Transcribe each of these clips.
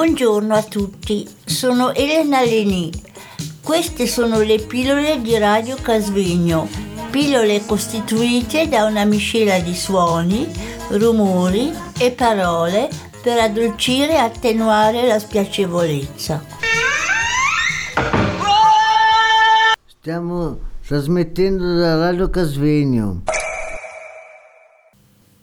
Buongiorno a tutti, sono Elena Leni. Queste sono le pillole di Radio Casvegno, pillole costituite da una miscela di suoni, rumori e parole per addolcire e attenuare la spiacevolezza. Stiamo trasmettendo da Radio Casvegno.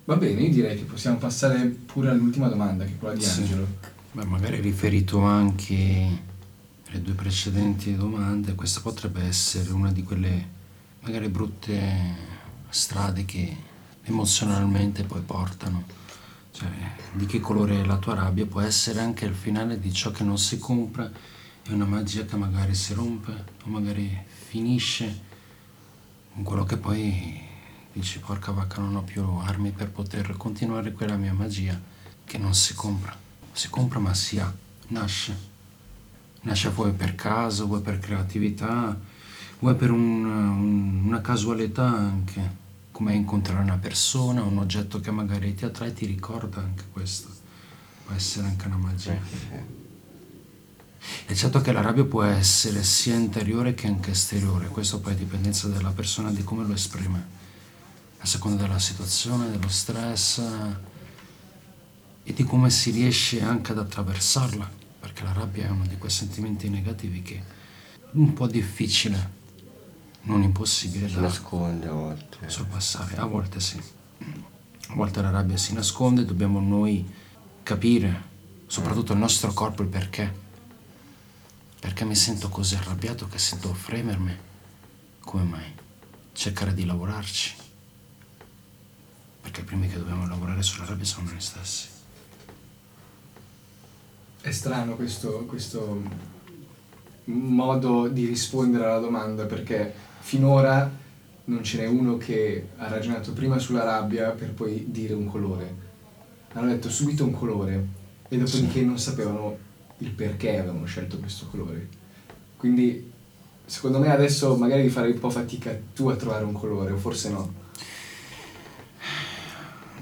Va bene, io direi che possiamo passare pure all'ultima domanda, che è quella di Sì. Beh, magari riferito anche alle due precedenti domande, questa potrebbe essere una di quelle magari brutte strade che emozionalmente poi portano. Cioè, di che colore è la tua rabbia può essere anche il finale di ciò che non si compra, è una magia che magari si rompe o magari finisce con quello che poi dici porca vacca non ho più armi per poter continuare quella mia magia che non si compra. Si compra ma si ha, nasce. Nasce vuoi per caso, vuoi per creatività, vuoi per un- un- una casualità anche, come incontrare una persona, un oggetto che magari ti attrae, ti ricorda anche questo. Può essere anche una magia. È certo che la rabbia può essere sia interiore che anche esteriore, questo poi è dipendenza dalla persona, di come lo esprime, a seconda della situazione, dello stress e di come si riesce anche ad attraversarla, perché la rabbia è uno di quei sentimenti negativi che è un po' difficile, non impossibile Si da nasconde a volte. sorpassare, a volte sì. A volte la rabbia si nasconde, dobbiamo noi capire, soprattutto il nostro corpo, il perché. Perché mi sento così arrabbiato che sento fremermi? Come mai? Cercare di lavorarci. Perché i primi che dobbiamo lavorare sulla rabbia sono noi stessi. È strano questo, questo modo di rispondere alla domanda perché finora non ce n'è uno che ha ragionato prima sulla rabbia per poi dire un colore. Hanno detto subito un colore e dopodiché non sapevano il perché avevano scelto questo colore. Quindi secondo me adesso magari fare un po' fatica tu a trovare un colore, o forse no.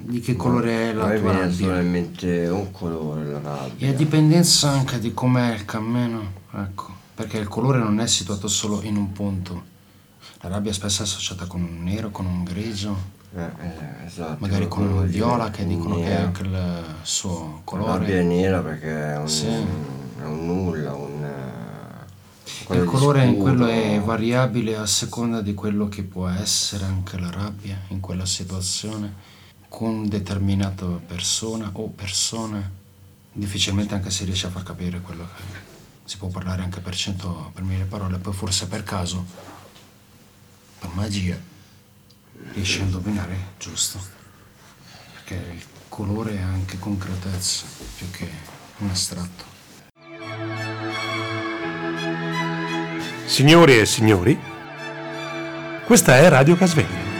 Di che colore è la tua rabbia? solamente un colore la rabbia. E a dipendenza anche di com'è il cammino, ecco, perché il colore non è situato solo in un punto. La rabbia spesso è associata con un nero, con un grigio, Eh, eh, esatto. magari con un viola che dicono che è nero. anche il suo La rabbia è colore. nera perché è un, Sì. è un nulla, un... eh, Il colore in quello è variabile a seconda di quello che può essere anche la rabbia in quella situazione con determinata persona o persone. Difficilmente anche si riesce a far capire quello che si può parlare anche per cento, per mille parole, poi forse per caso, per magia, riesci a indovinare giusto. Perché il colore è anche concretezza più che un astratto. Signori e signori, questa è Radio Casvegno.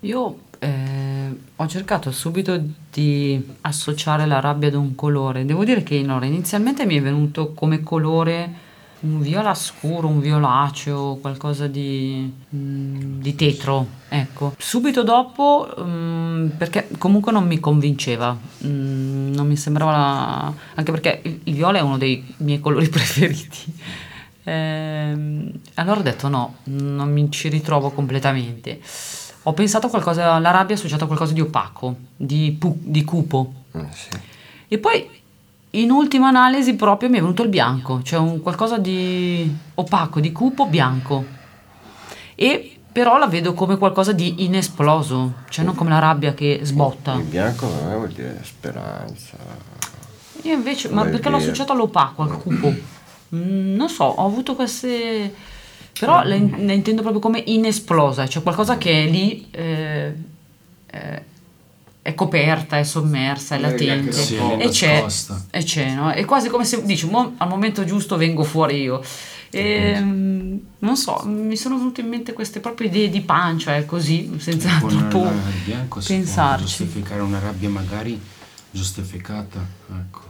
Io eh, ho cercato subito di associare la rabbia ad un colore. Devo dire che allora, inizialmente mi è venuto come colore un viola scuro, un violaceo, qualcosa di, mm, di tetro, ecco. Subito dopo, mm, perché comunque non mi convinceva, mm, non mi sembrava, la- anche perché il, il viola è uno dei miei colori preferiti. Ehm, allora ho detto no, non mi ci ritrovo completamente. Ho pensato a qualcosa, alla rabbia associata a qualcosa di opaco, di, pu- di cupo. Eh, sì. E poi in ultima analisi proprio mi è venuto il bianco, cioè un qualcosa di opaco, di cupo bianco. E però la vedo come qualcosa di inesploso, cioè non come la rabbia che sbotta. Il bianco per me vuol dire speranza. Io invece, ma perché l'ho associato all'opaco, al cupo? Mm, non so, ho avuto queste... Però le, le intendo proprio come inesplosa, cioè qualcosa che è lì, eh, eh, è coperta, è sommersa, è latente. Sì, è e c'è, e c'è, no? È quasi come se dici, "Mo- al momento giusto vengo fuori io. E, mm, non so, mi sono venute in mente queste proprie idee di pancia, eh, così, senza troppo la- può pensarci. giustificare una rabbia magari giustificata, ecco.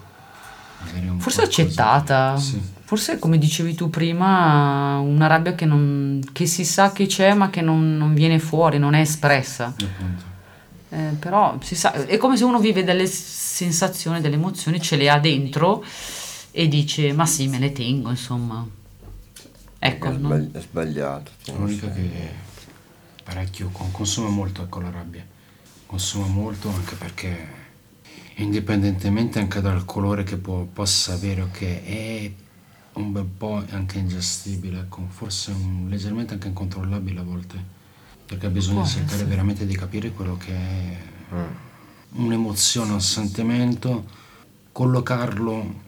Forse accettata, Sì. forse come dicevi tu prima, una rabbia che, non- che si sa che c'è ma che non, non viene fuori, non è espressa. Eh, però si sa, è come se uno vive delle sensazioni, delle emozioni, ce le ha dentro e dice ma sì, me le tengo, insomma. Ecco, è, no? sbagli- è sbagliato. L'unica che parecchio con- consuma molto ecco la rabbia. Consuma molto anche perché indipendentemente anche dal colore che può- possa avere, ok, è un bel po' anche ingestibile, ecco, forse un- leggermente anche incontrollabile a volte. Perché bisogna Può cercare essere. veramente di capire quello che è Mm. un'emozione, un sentimento, collocarlo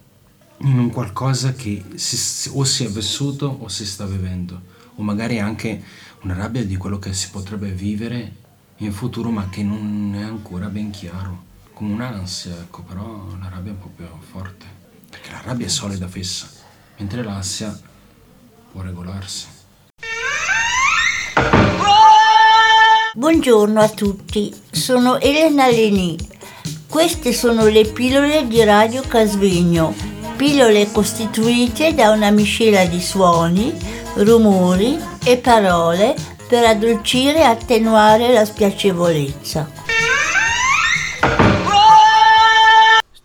in un qualcosa che si- o si è vissuto o si sta vivendo, o magari anche una rabbia di quello che si potrebbe vivere in futuro ma che non è ancora ben chiaro, come un'ansia, ecco, però la rabbia è un po' più forte, perché la rabbia è solida, fissa, mentre l'ansia può regolarsi. Buongiorno a tutti, sono Elena Leni. Queste sono le pillole di Radio Casvegno, pillole costituite da una miscela di suoni, rumori e parole per addolcire e attenuare la spiacevolezza.